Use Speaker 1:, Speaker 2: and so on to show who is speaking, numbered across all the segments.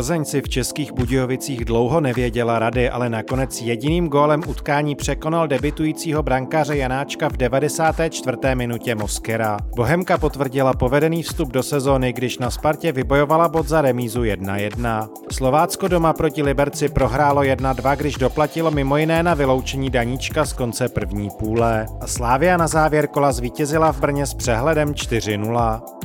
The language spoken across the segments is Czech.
Speaker 1: Plzeň si v Českých Budějovicích dlouho nevěděla rady, ale nakonec jediným gólem utkání překonal debitujícího brankáře Janáčka v 94. minutě Moskera. Bohemka potvrdila povedený vstup do sezóny, když na Spartě vybojovala bod za remízu 1-1. Slovácko doma proti Liberci prohrálo 1-2, když doplatilo mimo jiné na vyloučení Daníčka z konce první půle. A Slávia na závěr kola zvítězila v Brně s přehledem 4-0.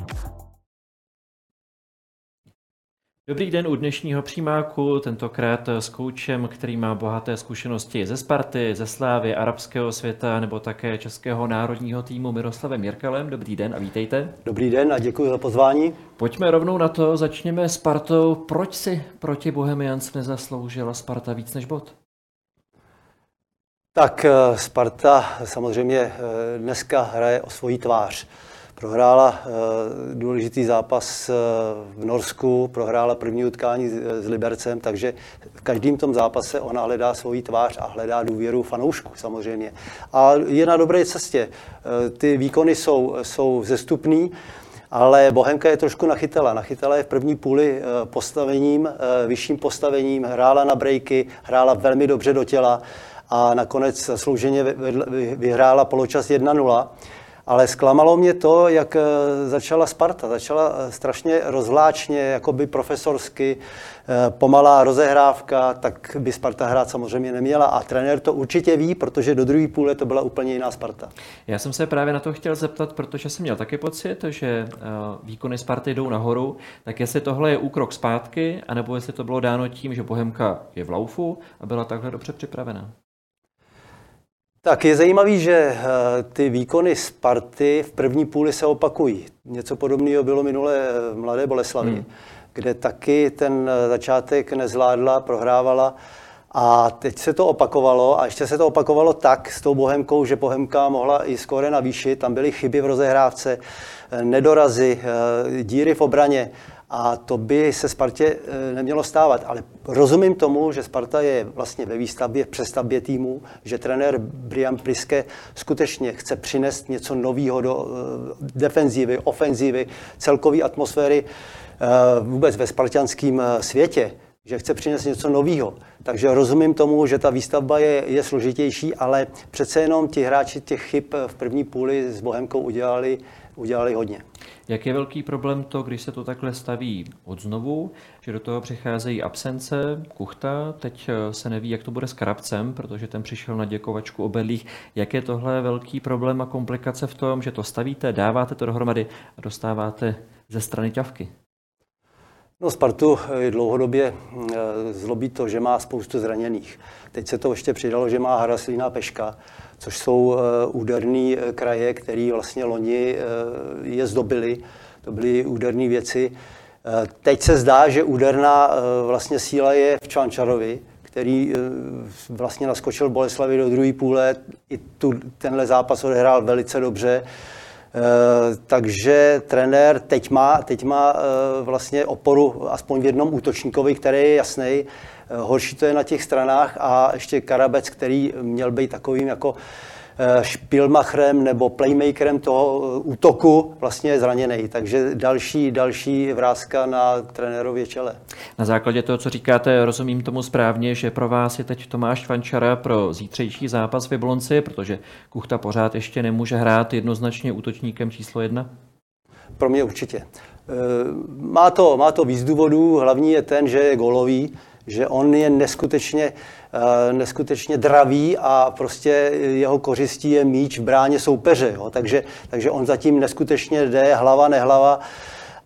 Speaker 2: Dobrý den u dnešního přímáku, tentokrát s koučem, který má bohaté zkušenosti ze Sparty, ze Slávy, arabského světa nebo také českého národního týmu Miroslavem Jirkalem. Dobrý den a vítejte.
Speaker 3: Dobrý den a děkuji za pozvání.
Speaker 2: Pojďme rovnou na to, začněme Spartou. Proč si proti Bohemians nezasloužila Sparta víc než bod?
Speaker 3: Tak eh, Sparta samozřejmě eh, dneska hraje o svoji tvář. Prohrála eh, důležitý zápas eh, v Norsku, prohrála první utkání s Libercem, takže v každém tom zápase ona hledá svoji tvář a hledá důvěru fanoušku samozřejmě. A je na dobré cestě. Eh, ty výkony jsou, jsou zestupný, ale Bohemka je trošku nachytala. Nachytala je v první půli postavením, vyšším postavením, hrála na breaky, hrála velmi dobře do těla a nakonec zaslouženě vyhrála poločas 1-0 ale zklamalo mě to, jak eh, začala Sparta. Začala eh, strašně rozvláčně, jakoby profesorsky, eh, pomalá rozehrávka, tak by Sparta hrát samozřejmě neměla. A trenér to určitě ví, protože do druhé půle to byla úplně jiná Sparta.
Speaker 2: Já jsem se právě na to chtěl zeptat, protože jsem měl taky pocit, že výkony Sparty jdou nahoru, tak jestli tohle je úkrok zpátky, anebo jestli to bylo dáno tím, že Bohemka je v laufu a byla takhle dobře připravená.
Speaker 3: Tak je zajímavý, že eh, ty výkony Sparty v první půli se opakují. Něco podobného bylo minule v Mladé Boleslavi, hmm. kde taky ten eh, začátek nezvládla, prohrávala. A teď se to opakovalo a ještě se to opakovalo tak s tou Bohemkou, že Bohemka mohla i skóre navýšit. Tam byly chyby v rozehrávce, eh, nedorazy, díry v obraně. A to by se Spartě eh, nemělo stávat. Ale rozumím tomu, že Sparta je vlastně ve výstavbě, v přestavbě týmu, že trenér Brian Priske skutečně chce přinést něco nového do eh, defenzívy, ofenzívy, celkové atmosféry eh, vůbec ve spartianském světě že chce přinést něco nového. Takže rozumím tomu, že ta výstavba je, je složitější, ale přece jenom ti hráči těch chyb v první půli s Bohemkou udělali, udělali hodně.
Speaker 2: Jak je velký problém to, když se to takhle staví od znovu, že do toho přicházejí absence, kuchta, teď eh, se neví, jak to bude s Karabcem, protože ten přišel na děkovačku obedlých. Jak je tohle velký problém a komplikace v tom, že to stavíte, dáváte to dohromady a dostáváte ze strany ťavky?
Speaker 3: No Spartu dlouhodobě eh, zlobí to, že má spoustu zraněných. Teď se to ještě přidalo, že má Haraslína Peška, což jsou eh, úderné eh, kraje, které vlastně loni je zdobily. To byly úderné věci. Teď se zdá, že úderná vlastně síla je v Čvančarovi, který vlastně naskočil Boleslavi do druhé půle. I tu, tenhle zápas odehrál velice dobře. Eh, takže trenér teď má, teď má eh, vlastně oporu aspoň v jednom útočníkovi, který je jasný. Eh, horší to je na těch stranách a ještě Karabec, který měl být takovým jako špilmachrem nebo playmakerem toho eh, útoku vlastně je zraněný. Takže další, další vrázka na trenérově čele.
Speaker 2: Na základě toho, co říkáte, rozumím tomu správně, že pro vás je teď Tomáš Vančara pro zítřejší zápas v Jablonci, protože Kuchta pořád ještě nemůže hrát jednoznačně útočníkem číslo jedna?
Speaker 3: Pro mě určitě. Eh, má to, má to víc důvodů, hlavní je ten, že je golový, že on je neskutečně, eh, neskutečně dravý a prostě jeho kořistí je míč v bráně soupeře. Jo. Takže, takže on zatím neskutečně jde, hlava, nehlava.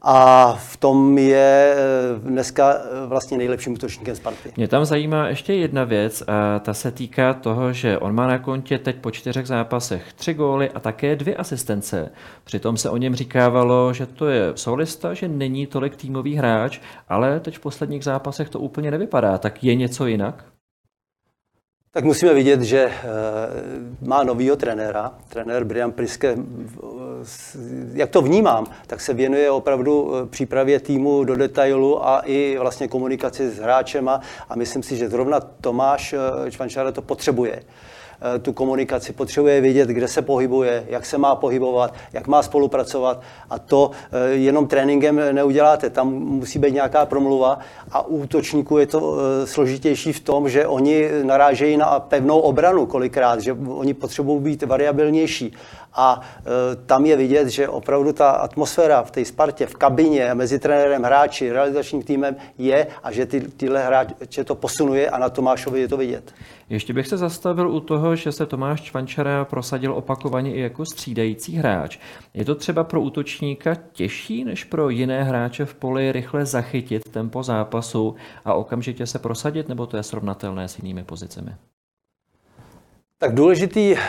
Speaker 3: a v tom je dneska vlastně nejlepším útočníkem Sparty.
Speaker 2: Mě tam zajímá ještě jedna věc a ta se týká toho, že on má na kontě teď po čtyřech zápasech tři góly a také dvě asistence. Přitom se o něm říkávalo, že to je solista, že není tolik týmový hráč, ale teď v posledních zápasech to úplně nevypadá. Tak je něco jinak?
Speaker 3: Tak musíme vidět, že eh, má novýho trenéra, trenér Brian Priske. Jak to vnímám, tak se věnuje opravdu eh, přípravě týmu do detailu a i vlastně komunikaci s hráčema a myslím si, že zrovna Tomáš eh, Čvančara to potřebuje. Eh, tu komunikaci, potřebuje vědět, kde se pohybuje, jak se má pohybovat, jak má spolupracovat a to eh, jenom tréninkem neuděláte. Tam musí být nějaká promluva a u útočníků je to eh, složitější v tom, že oni narážejí na pevnou obranu kolikrát, že oni potřebují být variabilnější. A tam je vidět, že opravdu ta atmosféra v té Spartě, v kabině, mezi trenérem, hráči, realizačním týmem je a že ty, tyhle hráče to posunuje a na Tomášovi je to vidět.
Speaker 2: Ještě bych se zastavil u toho, že se Tomáš Čvančara prosadil opakovaně i jako střídající hráč. Je to třeba pro útočníka těžší než pro jiné hráče v poli rychle zachytit tempo zápasu a okamžitě se prosadit, nebo to je srovnatelné s jinými pozicemi?
Speaker 3: Tak důležitý eh,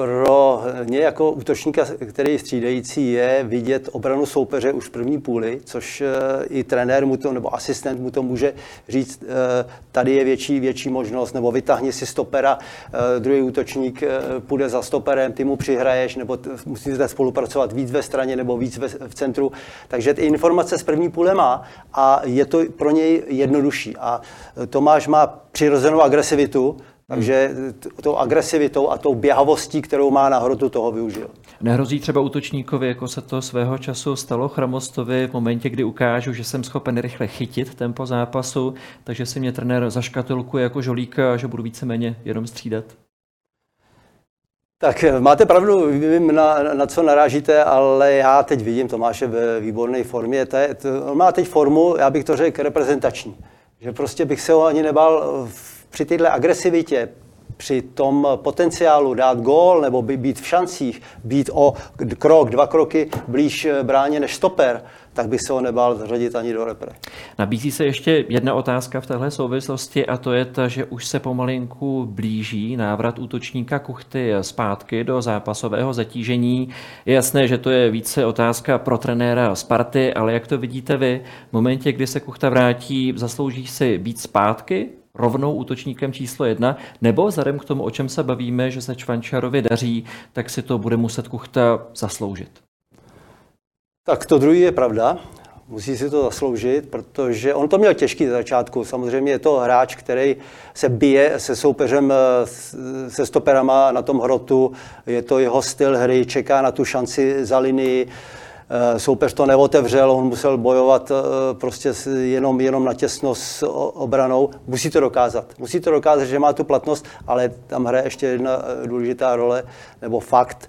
Speaker 3: pro mě jako útočníka, který je střídající, je vidět obranu soupeře už v první půli, což eh, i trenér mu to, nebo asistent mu to může říct, eh, tady je větší, větší možnost, nebo vytáhni si stopera, eh, druhý útočník půjde za stoperem, ty mu přihraješ, nebo musíte spolupracovat víc ve straně nebo víc ve, v centru. Takže ty informace z první půle má a je to pro něj jednodušší. A Tomáš má přirozenou agresivitu, takže tou agresivitou a tou běhavostí, kterou má na hrotu, toho využil.
Speaker 2: Nehrozí třeba útočníkovi, jako se to svého času stalo Chramostovi v momentě, kdy ukážu, že jsem schopen rychle chytit tempo zápasu, takže si mě trenér zaškatulkuje jako žolíka a že budu víceméně jenom střídat?
Speaker 3: Tak eh, máte pravdu, vím, na, na co narážíte, ale já teď vidím Tomáše ve výborné formě. To je, to, on má teď formu, já bych to řekl, reprezentační. Že prostě bych se ho ani nebal v při této agresivitě, při tom potenciálu dát gól nebo být v šancích, být o krok, dva kroky blíž eh, bráně než stoper, tak by se ho nebál zařadit ani do repre.
Speaker 2: Nabízí se ještě jedna otázka v téhle souvislosti a to je ta, že už se pomalinku blíží návrat útočníka Kuchty zpátky do zápasového zatížení. Je jasné, že to je více otázka pro trenéra Sparty, ale jak to vidíte vy, v momentě, kdy se Kuchta vrátí, zaslouží si být zpátky rovnou útočníkem číslo jedna, nebo vzhledem k tomu, o čem se bavíme, že se Čvančarovi daří, tak si to bude muset Kuchta zasloužit?
Speaker 3: Tak to druhý je pravda. Musí si to zasloužit, protože on to měl těžký za začátku. Samozřejmě je to hráč, který se bije se soupeřem, eh, se stoperama na tom hrotu. Je to jeho styl hry, čeká na tu šanci za linii. Eh, soupeř to neotevřel, on musel bojovat eh, prostě jenom, jenom na těsno s obranou. Musí to dokázat. Musí to dokázat, že má tu platnost, ale tam hraje ještě jedna eh, důležitá role, nebo fakt,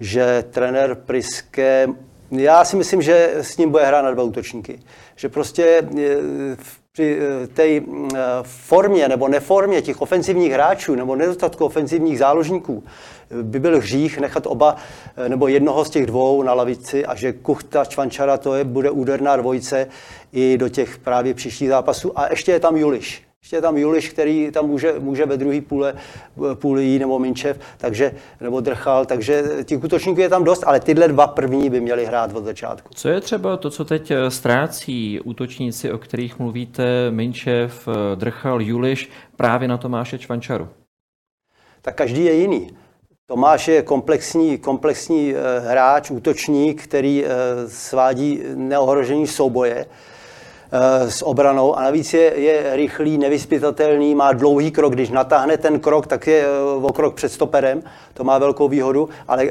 Speaker 3: že trenér Priske, já si myslím, že s ním bude hrát na dva útočníky. Že prostě při té formě nebo neformě těch ofenzivních hráčů nebo nedostatku ofenzivních záložníků by byl hřích nechat oba nebo jednoho z těch dvou na lavici a že Kuchta, Čvančara, to je, bude úderná dvojice i do těch právě příštích zápasů. A ještě je tam Juliš. Ještě je tam Juliš, který tam může, může ve druhé půle, půli jít, nebo Minčev, takže, nebo Drchal, takže těch útočníků je tam dost, ale tyhle dva první by měli hrát od začátku.
Speaker 2: Co je třeba to, co teď eh, ztrácí útočníci, o kterých mluvíte, Minčev, eh, Drchal, Juliš, právě na Tomáše Čvančaru?
Speaker 3: Tak každý je jiný. Tomáš je komplexní, komplexní eh, hráč, útočník, který svádí neohrožení souboje s obranou a navíc je, je rychlý, nevyspytatelný, má dlouhý krok. Když natáhne ten krok, tak je o krok před stoperem, to má velkou výhodu, ale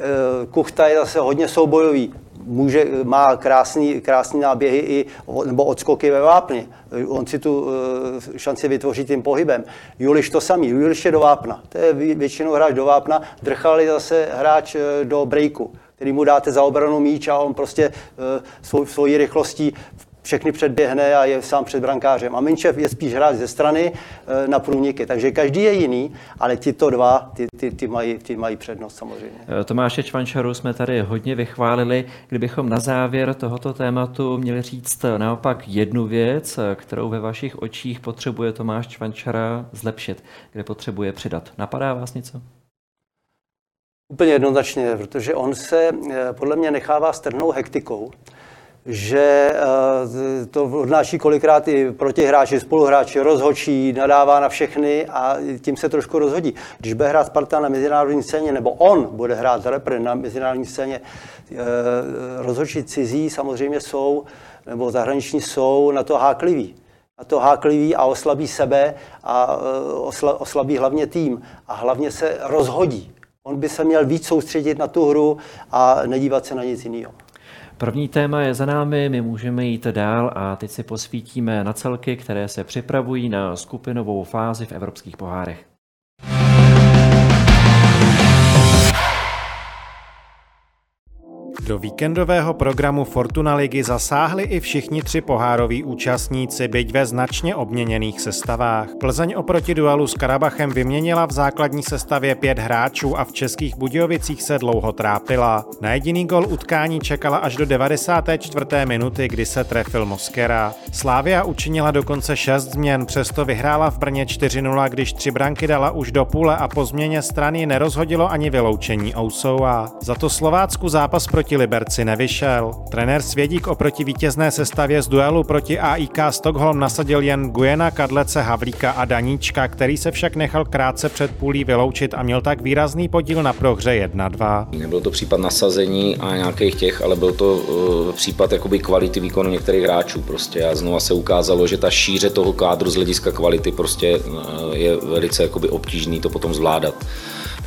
Speaker 3: Kuchta je zase hodně soubojový může, má krásný, krásný náběhy i, nebo odskoky ve vápně. On si tu šanci vytvoří tím pohybem. Juliš to samý, Juliš je do vápna. To je většinou hráč do vápna. Drchal je zase hráč do breaku, který mu dáte za obranu míč a on prostě svou, svojí rychlostí všechny předběhne a je sám před brankářem. A Minčev je spíš hráč ze strany eh, na průniky. Takže každý je jiný, ale tyto dva, ty, ty, ty, mají, ty mají přednost samozřejmě.
Speaker 2: Eh, Tomáše Čvančaru jsme tady hodně vychválili. Kdybychom na závěr tohoto tématu měli říct naopak jednu věc, kterou ve vašich očích potřebuje Tomáš Čvančara zlepšit, kde potřebuje přidat. Napadá vás něco?
Speaker 3: Úplně jednoznačně, protože on se podle mě nechává strhnout hektikou že eh, to odnáší kolikrát i protihráči, spoluhráči, rozhočí, nadává na všechny a tím se trošku rozhodí. Když bude hrát Sparta na mezinárodní scéně, nebo on bude hrát za repre na mezinárodní scéně, eh, rozhočí cizí samozřejmě jsou, nebo zahraniční jsou na to hákliví. Na to háklivý a oslabí sebe a eh, oslabí hlavně tým a hlavně se rozhodí. On by se měl víc soustředit na tu hru a nedívat se na nic jiného.
Speaker 2: První téma je za námi, my můžeme jít dál a teď si posvítíme na celky, které se připravují na skupinovou fázi v evropských pohárech.
Speaker 1: Do víkendového programu Fortuna ligy zasáhli i všichni tři pohároví účastníci, byť ve značně obměněných sestavách. Plzeň oproti duelu s Karabachem vyměnila v základní sestavě pět hráčů a v českých Budějovicích se dlouho trápila. Na jediný gol utkání čekala až do 94. minuty, kdy se trefil Moskera. Slávia učinila dokonce šest změn, přesto vyhrála v Brně 4-0, když tři branky dala už do půle a po změně strany nerozhodilo ani vyloučení Ousova. Za to Slovácku zápas proti proti Liberci nevyšel. Trenér Svědík oproti vítězné sestavě z duelu proti AIK Stockholm nasadil jen Gujena, Kadlece, Havlíka a Daníčka, který se však nechal krátce před půlí vyloučit a měl tak výrazný podíl na prohře 1-2.
Speaker 4: Nebyl to případ nasazení a nějakých těch, ale byl to uh, případ jakoby kvality výkonu některých hráčů prostě a znova se ukázalo, že ta šíře toho kádru z hlediska kvality prostě uh, je velice jakoby obtížný to potom zvládat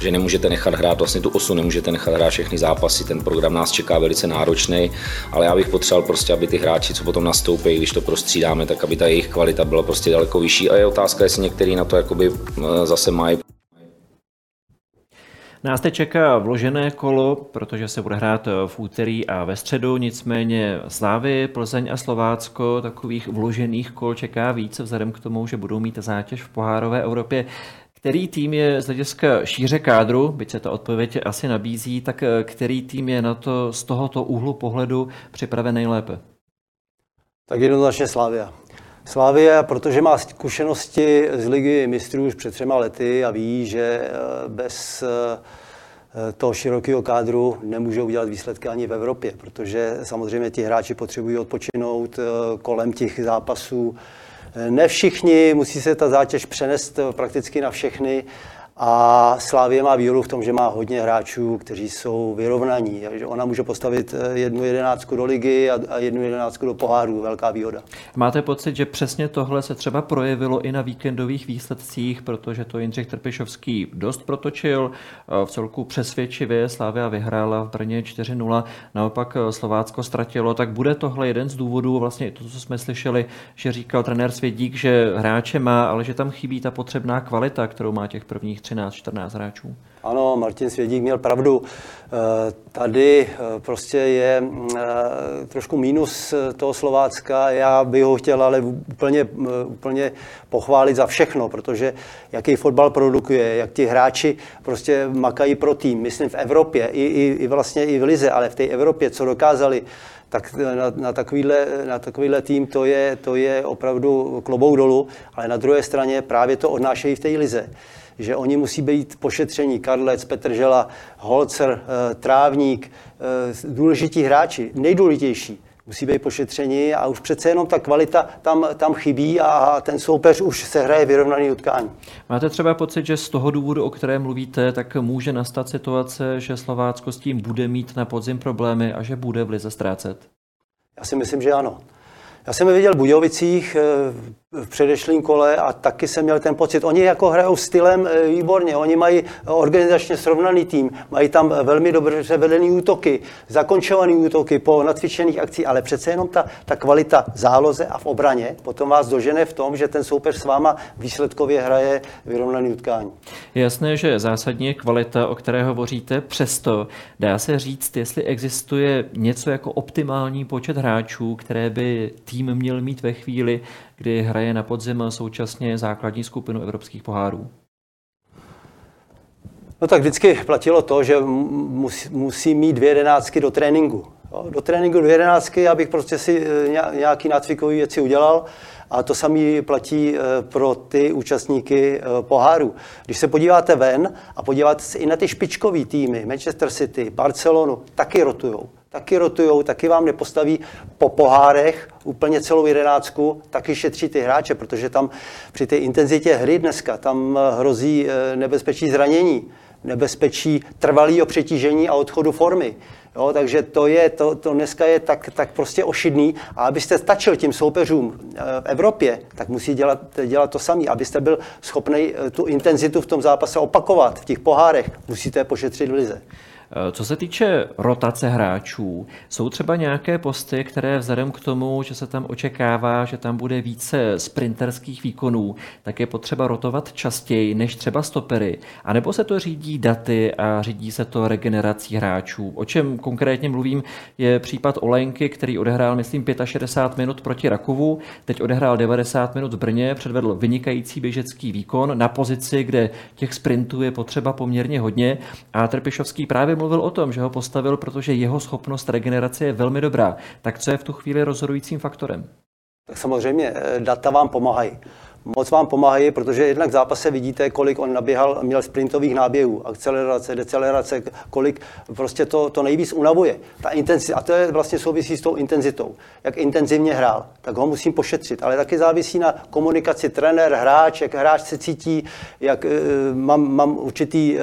Speaker 4: že nemůžete nechat hrát vlastně tu osu, nemůžete nechat hrát všechny zápasy, ten program nás čeká velice náročný, ale já bych potřeboval prostě, aby ty hráči, co potom nastoupí, když to prostřídáme, tak aby ta jejich kvalita byla prostě daleko vyšší a je otázka, jestli některý na to jakoby eh, zase mají.
Speaker 2: Nás teď čeká vložené kolo, protože se bude hrát v úterý a ve středu, nicméně Slávy, Plzeň a Slovácko takových vložených kol čeká více vzhledem k tomu, že budou mít zátěž v pohárové Evropě. Který tým je z hlediska šíře kádru, byť se ta odpověď asi nabízí, tak eh, který tým je na to z tohoto úhlu pohledu připraven nejlépe?
Speaker 3: Tak jednoznačně Slávia. Slávia, protože má zkušenosti z ligy mistrů už před třema lety a ví, že eh, bez eh, toho širokého kádru nemůžou udělat výsledky ani v Evropě, protože samozřejmě ti hráči potřebují odpočinout kolem těch zápasů, ne všichni, musí se ta zátěž přenést prakticky na všechny a Slávě má výhodu v tom, že má hodně hráčů, kteří jsou vyrovnaní. Že ona může postavit eh, jednu jedenáctku do ligy a, jednu jedenáctku do poháru. Velká výhoda.
Speaker 2: Máte pocit, že přesně tohle se třeba projevilo i na víkendových výsledcích, protože to Jindřich Trpišovský dost protočil. Eh, v celku přesvědčivě Slávia vyhrála v Brně 4-0, naopak eh, Slovácko ztratilo. Tak bude tohle jeden z důvodů, vlastně to, co jsme slyšeli, že říkal trenér Svědík, že hráče má, ale že tam chybí ta potřebná kvalita, kterou má těch prvních 13-14 hráčů.
Speaker 3: Ano, Martin Svědík měl pravdu. Eh, tady eh, prostě je eh, trošku mínus toho Slovácka. Já bych ho chtěl ale úplně, úplně pochválit za všechno, protože jaký fotbal produkuje, jak ti hráči prostě makají pro tým. Myslím v Evropě, i, i, i vlastně i v Lize, ale v té Evropě, co dokázali, tak na, na, takovýhle, na takovýhle tým to je, to je opravdu klobouk dolů, ale na druhé straně právě to odnášejí v té lize že oni musí být pošetření. Karlec, Petržela, Holcer, eh, Trávník, eh, důležití hráči, nejdůležitější musí být pošetření a už přece jenom ta kvalita tam, tam chybí a ten soupeř už se hraje vyrovnaný utkání.
Speaker 2: Máte třeba pocit, že z toho důvodu, o kterém mluvíte, tak může nastat situace, že Slovácko s tím bude mít na podzim problémy a že bude v lize ztrácet?
Speaker 3: Já si myslím, že ano. Já jsem viděl v Budějovicích, v předešlém kole a taky jsem měl ten pocit. Oni jako hrajou stylem eh, výborně, oni mají organizačně srovnaný tým, mají tam velmi dobře vedený útoky, zakončovaný útoky po natvičených akcích, ale přece jenom ta, ta kvalita záloze a v obraně potom vás dožene v tom, že ten soupeř s váma výsledkově hraje vyrovnaný utkání.
Speaker 2: Je jasné, že zásadně kvalita, o které hovoříte, přesto dá se říct, jestli existuje něco jako optimální počet hráčů, které by tým měl mít ve chvíli, kdy hraje na podzim současně základní skupinu evropských pohárů?
Speaker 3: No tak vždycky platilo to, že musí, musí mít dvě jedenáctky do tréninku. Do tréninku dvě jedenáctky, abych prostě si eh, nějaký nácvikový věci udělal. A to samé platí eh, pro ty účastníky eh, poháru. Když se podíváte ven a podíváte se i na ty špičkové týmy, Manchester City, Barcelonu, taky rotujou taky rotujou, taky vám nepostaví po pohárech úplně celou jedenáctku, taky šetří ty hráče, protože tam při té intenzitě hry dneska tam eh, hrozí eh, nebezpečí zranění, nebezpečí trvalého přetížení a odchodu formy. Jo, takže to, je, to, to dneska je tak, tak prostě ošidný. A abyste stačil tím soupeřům eh, v Evropě, tak musí dělat, dělat to samý. Abyste byl schopný tu intenzitu v tom zápase opakovat v těch pohárech, musíte pošetřit v lize.
Speaker 2: Eh, co se týče rotace hráčů, jsou třeba nějaké posty, které vzhledem k tomu, že se tam očekává, že tam bude více sprinterských výkonů, tak je potřeba rotovat častěji než třeba stopery? A nebo se to řídí daty a řídí se to regenerací hráčů? O čem konkrétně mluvím, je případ Olenky, který odehrál, myslím, 65 minut proti Rakovu, teď odehrál 90 minut v Brně, předvedl vynikající běžecký výkon na pozici, kde těch sprintů je potřeba poměrně hodně a Trpišovský právě mluvil o tom, že ho postavil, protože jeho schopnost regenerace je velmi dobrá. Tak co je v tu chvíli rozhodujícím faktorem?
Speaker 3: Tak samozřejmě eh, data vám pomáhají moc vám pomáhají, protože jednak v zápase vidíte, kolik on naběhal, měl sprintových náběhů, akcelerace, decelerace, kolik prostě to, to nejvíc unavuje. Ta intenzita, a to je vlastně souvisí s tou intenzitou. Jak intenzivně hrál, tak ho musím pošetřit, ale taky závisí na komunikaci trenér, hráč, jak hráč se cítí, jak uh, mám, mám určitý,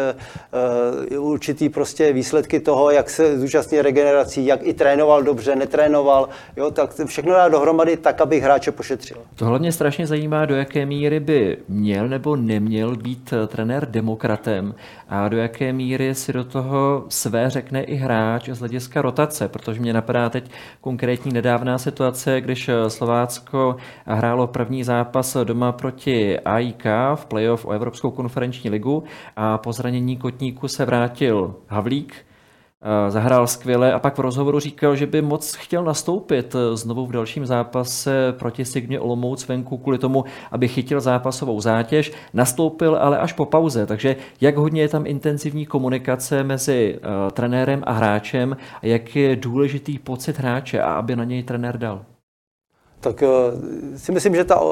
Speaker 3: uh, určitý prostě výsledky toho, jak se zúčastní regenerací, jak i trénoval dobře, netrénoval, jo, tak všechno dá dohromady tak, abych hráče pošetřil.
Speaker 2: To hlavně strašně zajímá, do jak jaké míry by měl nebo neměl být eh, trenér demokratem a do jaké míry si do toho své řekne i hráč z hlediska rotace, protože mě napadá teď konkrétní nedávná situace, když eh, Slovácko hrálo první zápas doma proti AIK v playoff o Evropskou konferenční ligu a po zranění kotníku se vrátil Havlík, zahrál skvěle a pak v rozhovoru říkal, že by moc chtěl nastoupit eh, znovu v dalším zápase proti Signě Olomouc venku kvůli tomu, aby chytil zápasovou zátěž. Nastoupil ale až po pauze, takže jak hodně je tam intenzivní komunikace mezi uh, trenérem a hráčem a jak je důležitý pocit hráče a aby na něj trenér dal?
Speaker 3: Tak si myslím, že ta uh,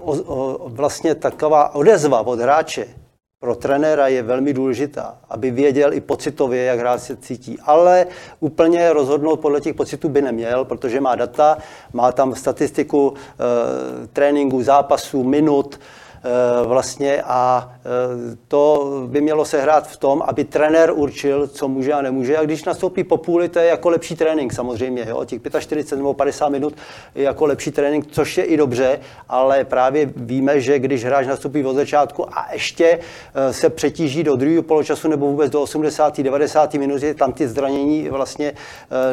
Speaker 3: uh, vlastně taková odezva od hráče pro trenéra je velmi důležitá, aby věděl i pocitově, jak hráč se cítí. Ale úplně rozhodnout podle těch pocitů by neměl, protože má data, má tam statistiku e, tréninku, zápasů, minut, Eh, vlastně a eh, to by mělo se hrát v tom, aby trenér určil, co může a nemůže. A když nastoupí po půli, to je jako lepší trénink samozřejmě. Jo? Těch 45 nebo 50 minut je jako lepší trénink, což je i dobře, ale právě víme, že když hráč nastoupí od začátku a ještě eh, se přetíží do druhého poločasu nebo vůbec do 80. 90. minuty, tam ty zranění vlastně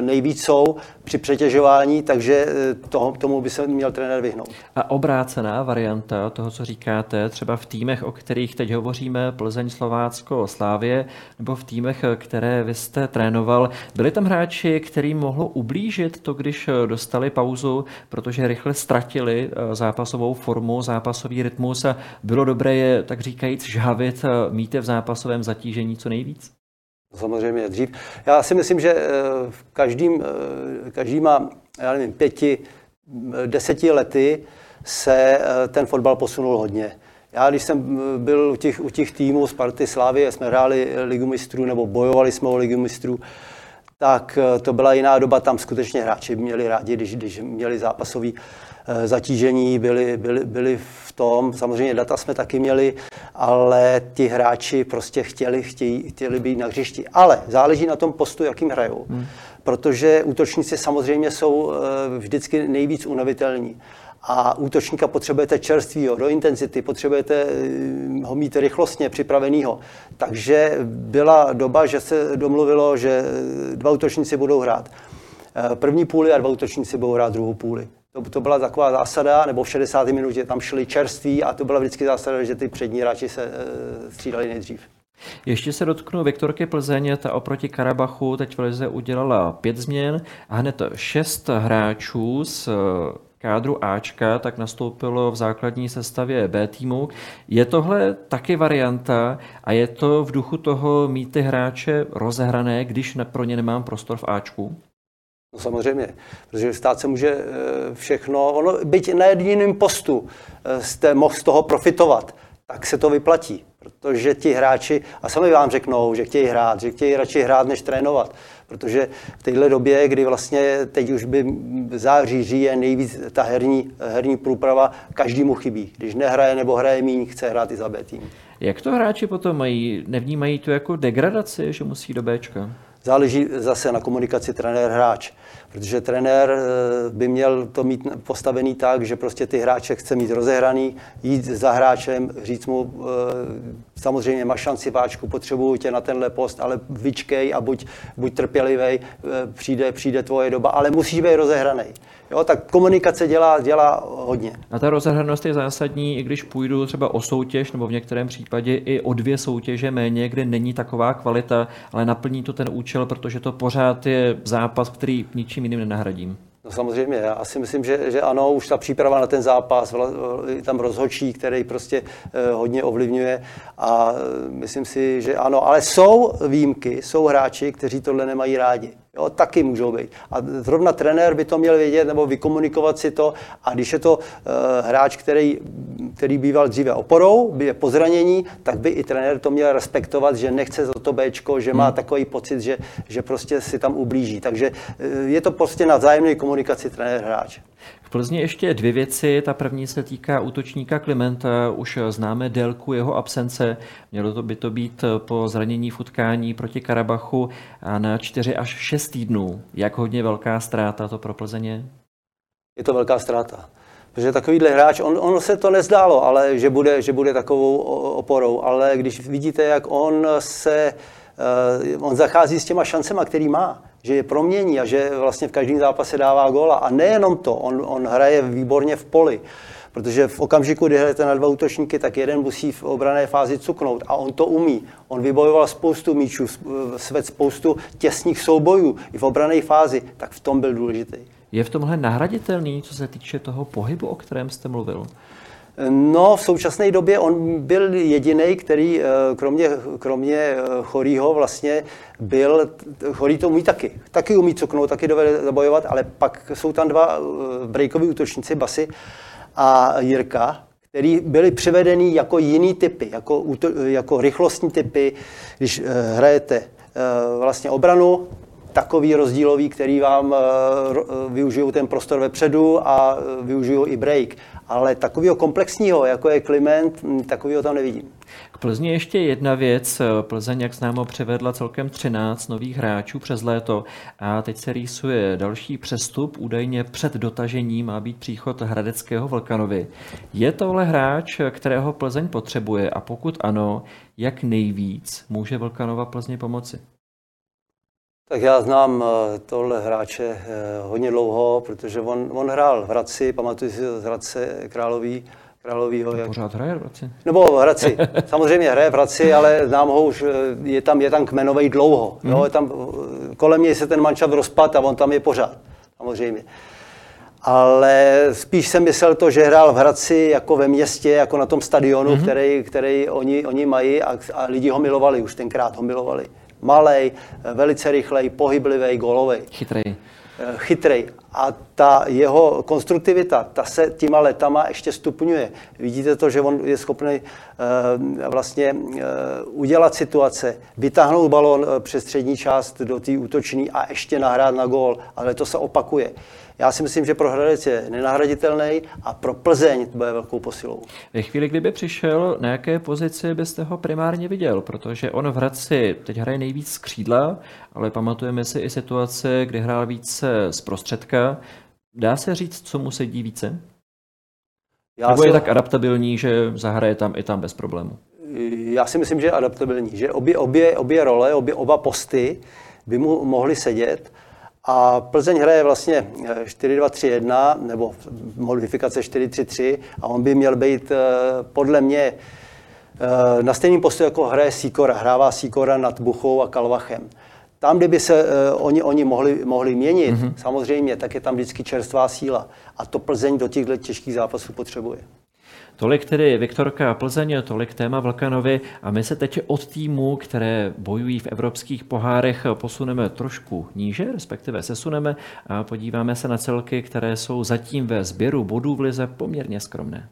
Speaker 3: nejvíc jsou při přetěžování, takže toho, tomu by se měl trenér vyhnout.
Speaker 2: A obrácená varianta toho, co říká hráte třeba v týmech, o kterých teď hovoříme, Plzeň, Slovácko, Slávě, nebo v týmech, které vy jste trénoval, byli tam hráči, kterým mohlo ublížit to, když dostali pauzu, protože rychle ztratili eh, zápasovou formu, zápasový rytmus a bylo dobré je, tak říkajíc, žhavit, eh, mít je v zápasovém zatížení co nejvíc?
Speaker 3: Samozřejmě dřív. Já si myslím, že eh, v každým, každý má, já nevím, pěti, deseti lety se eh, ten fotbal posunul hodně. Já, když jsem eh, byl u těch, u těch týmů Sparty Slávy, jsme hráli ligu mistrů nebo bojovali jsme o ligu mistrů, tak eh, to byla jiná doba, tam skutečně hráči měli rádi, když, když měli zápasový zatížení, byli, byli, byli v tom, samozřejmě data jsme taky měli, ale ti hráči prostě chtěli, chtějí, chtěli být na hřišti. Ale záleží na tom postu, jakým hrajou. Hmm. Protože útočníci samozřejmě jsou vždycky nejvíc unavitelní a útočníka potřebujete čerstvýho, do intenzity, potřebujete eh, ho mít rychlostně připravenýho. Takže byla doba, že se domluvilo, že dva útočníci budou hrát první půli a dva útočníci budou hrát druhou půli. To, to byla taková zásada, nebo v 60. minutě tam šli čerství a to byla vždycky zásada, že ty přední hráči se střídali nejdřív.
Speaker 2: Ještě se dotknu Viktorky Plzeň, ta oproti Karabachu teď v Lize udělala pět změn a hned šest hráčů z eh, kádru Ačka tak nastoupilo v základní sestavě B týmu. Je tohle taky varianta a je to v duchu toho mít ty hráče rozehrané, když pro ně nemám prostor v Ačku?
Speaker 3: No samozřejmě, protože stát se může eh, všechno, ono, byť na jediném postu eh, jste mohl z toho profitovat, tak se to vyplatí, protože ti hráči, a sami vám řeknou, že chtějí hrát, že chtějí radši hrát, než trénovat, protože v téhle době, kdy vlastně teď už by září, říje nejvíc ta herní, herní průprava, každému chybí. Když nehraje nebo hraje míň, chce hrát i za B tým.
Speaker 2: Jak to hráči potom mají? Nevnímají to jako degradaci, že musí do Bčka?
Speaker 3: Záleží zase na komunikaci trenér-hráč, protože trenér eh, by měl to mít postavený tak, že prostě ty hráče chce mít rozehraný, jít za hráčem, říct mu, eh, samozřejmě máš šanci váčku, potřebuju tě na tenhle post, ale vyčkej a buď, buď trpělivý, eh, přijde, přijde tvoje doba, ale musíš být rozehraný. Jo, tak komunikace dělá, dělá hodně.
Speaker 2: A ta rozehranost je zásadní, i když půjdu třeba o soutěž, nebo v některém případě i o dvě soutěže méně, kde není taková kvalita, ale naplní to ten účel, protože to pořád je zápas, který ničím jiným nenahradím.
Speaker 3: No samozřejmě, já si myslím, že, že ano, už ta příprava na ten zápas, tam rozhočí, který prostě eh, hodně ovlivňuje a eh, myslím si, že ano, ale jsou výjimky, jsou hráči, kteří tohle nemají rádi. Jo, taky můžou být. A zrovna trenér by to měl vědět nebo vykomunikovat si to. A když je to uh, hráč, který, který býval dříve oporou, je po zranění, tak by i trenér to měl respektovat, že nechce za to Bčko, že má hmm. takový pocit, že, že prostě si tam ublíží. Takže uh, je to prostě na vzájemné komunikaci trenér-hráč.
Speaker 2: V Plzni ještě dvě věci. Ta první se týká útočníka Klimenta. Už známe délku jeho absence. Mělo to by to být po zranění v utkání proti Karabachu na 4 až 6 týdnů. Jak hodně velká ztráta to pro Plzeň
Speaker 3: je? to velká ztráta. Protože takovýhle hráč, on, on se to nezdálo, ale že bude, že bude takovou oporou. Ale když vidíte, jak on se, uh, on zachází s těma šancema, který má, že je promění a že vlastně v každém zápase dává góla. A nejenom to, on, on hraje výborně v poli. Protože v okamžiku, kdy hrajete na dva útočníky, tak jeden musí v obrané fázi cuknout a on to umí. On vybojoval spoustu míčů, svět spoustu těsných soubojů i v obrané fázi, tak v tom byl důležitý.
Speaker 2: Je v tomhle nahraditelný, co se týče toho pohybu, o kterém jste mluvil?
Speaker 3: No, v současné době on byl jediný, který eh, kromě, kromě eh, chorýho vlastně byl, chorý to umí taky. Taky umí coknout, taky dovede zabojovat, ale pak jsou tam dva eh, breakoví útočníci, Basy a Jirka, který byli přivedení jako jiný typy, jako, jako rychlostní typy, když hrajete vlastně obranu, takový rozdílový, který vám využijou ten prostor vepředu a využijou i break ale takového komplexního, jako je Kliment, hm, takového tam nevidím.
Speaker 2: K Plzni ještě jedna věc. Plzeň, jak známo, převedla celkem 13 nových hráčů přes léto a teď se rýsuje další přestup. Údajně před dotažením má být příchod Hradeckého Vlkanovi. Je tohle hráč, kterého Plzeň potřebuje a pokud ano, jak nejvíc může Vlkanova Plzni pomoci?
Speaker 3: Tak já znám eh, tohle hráče eh, hodně dlouho, protože on, on hrál v Hradci, pamatuju si z Hradce Králový, Královýho.
Speaker 2: Jak... Pořád hraje v Hradci?
Speaker 3: Nebo v Hradci. Samozřejmě hraje v Hradci, ale znám ho už, eh, je tam, je tam kmenovej dlouho. Mm. Jo, mhm. je tam, kolem něj se ten mančat rozpad a on tam je pořád. Samozřejmě. Ale spíš jsem myslel to, že hrál v Hradci jako ve městě, jako na tom stadionu, mm-hmm. který, který oni, oni mají a, a lidi ho milovali, už tenkrát ho milovali malej, velice rychlej, pohyblivý, golový.
Speaker 2: Chytrej.
Speaker 3: Eh, chytrej. A ta jeho konstruktivita, ta se těma letama ještě stupňuje. Vidíte to, že on je schopný uh, vlastně uh, udělat situace, vytáhnout balon přes střední část do té útoční a ještě nahrát na gól, ale to se opakuje. Já si myslím, že pro Hradec je nenahraditelný a pro Plzeň to bude velkou posilou.
Speaker 2: Ve chvíli, kdyby přišel, na jaké pozici byste ho primárně viděl? Protože on v Hradci teď hraje nejvíc z křídla, ale pamatujeme si i situace, kdy hrál více z prostředka. Dá se říct, co mu sedí více? Já Nebo je tak adaptabilní, že zahraje tam i tam bez problému?
Speaker 3: Já si myslím, že je adaptabilní, že obě, obě, obě role, obě, oba posty by mu mohly sedět. A Plzeň hraje vlastně 4-2-3-1 nebo modifikace 4-3-3 a on by měl být podle mě Eh, na stejném postu, jako hraje Sikora, hrává Sikora nad Buchou a Kalvachem. Tam, kdyby se uh, oni, oni mohli, mohli měnit, mm-hmm. samozřejmě, tak je tam vždycky čerstvá síla. A to Plzeň do těchto těžkých zápasů potřebuje.
Speaker 2: Tolik tedy Viktorka Plzeň, tolik téma Vlkanovi a my se teď od týmu, které bojují v evropských pohárech, posuneme trošku níže, respektive sesuneme a podíváme se na celky, které jsou zatím ve sběru bodů v lize poměrně skromné.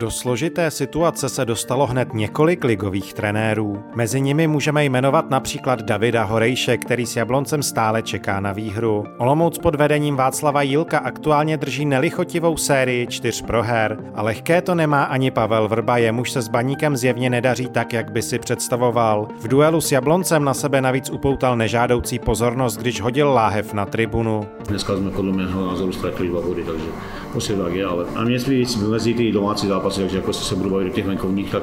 Speaker 1: Do složité situace se dostalo hned několik ligových trenérů. Mezi nimi můžeme jmenovat například Davida Horejše, který s Jabloncem stále čeká na výhru. Olomouc pod vedením Václava Jílka aktuálně drží nelichotivou sérii čtyř proher. A lehké to nemá ani Pavel Vrba, jemuž se s baníkem zjevně nedaří tak, jak by si představoval. V duelu s Jabloncem na sebe navíc upoutal nežádoucí pozornost, když hodil láhev na tribunu.
Speaker 5: Dneska jsme podle mého názoru ztratili dva body, takže prostě tak je, ale a mě mezi ty domácí zápasy, takže jako se budu bavit do těch venkovních, tak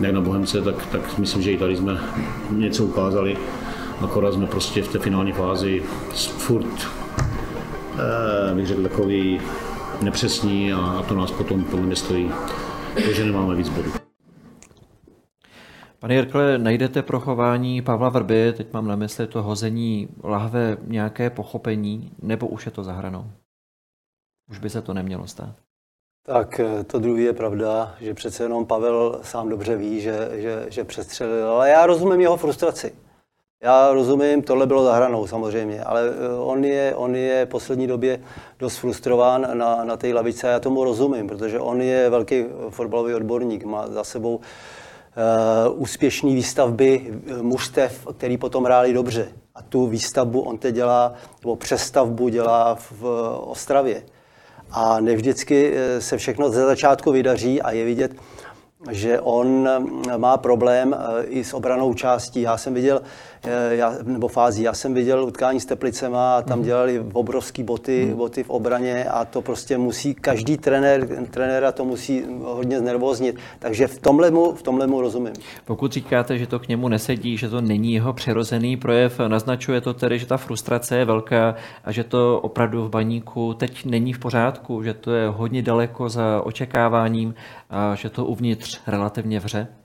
Speaker 5: jak na Bohemce, tak, tak myslím, že i tady jsme něco ukázali. Akorát jsme prostě v té finální fázi furt, eh, bych řekl, takový nepřesní a to nás potom podle mě stojí, protože nemáme víc bodů.
Speaker 2: Pane Jirkle, najdete pro chování Pavla Vrby, teď mám na mysli to hození lahve, nějaké pochopení, nebo už je to zahranou? Už by se to nemělo stát.
Speaker 3: Tak eh, to druhý je pravda, že přece jenom Pavel sám dobře ví, že, že, že přestřelil, ale já rozumím jeho frustraci. Já rozumím, tohle bylo zahranou samozřejmě, ale eh, on je, on je v poslední době dost frustrován na, na té lavice a já tomu rozumím, protože on je velký fotbalový odborník, má za sebou uh, úspěšné výstavby mužstev, který potom hráli dobře. A tu výstavbu on teď dělá, nebo přestavbu dělá v, v Ostravě. A nevždycky eh, se všechno ze začátku vydaří a je vidět, že on eh, má problém eh, i s obranou částí. Já jsem viděl, já, nebo fází, já jsem viděl utkání s Teplicema a tam mhm. dělali obrovské boty, mhm. boty v obraně a to prostě musí, každý trenér, trenéra to musí hodně znervoznit. Takže v tomhle, mu, v tomhle mu rozumím.
Speaker 2: Pokud říkáte, že to k němu nesedí, že to není jeho přirozený projev, naznačuje to tedy, že ta frustrace je velká a že to opravdu v baníku teď není v pořádku, že to je hodně daleko za očekáváním a že to uvnitř relativně vře?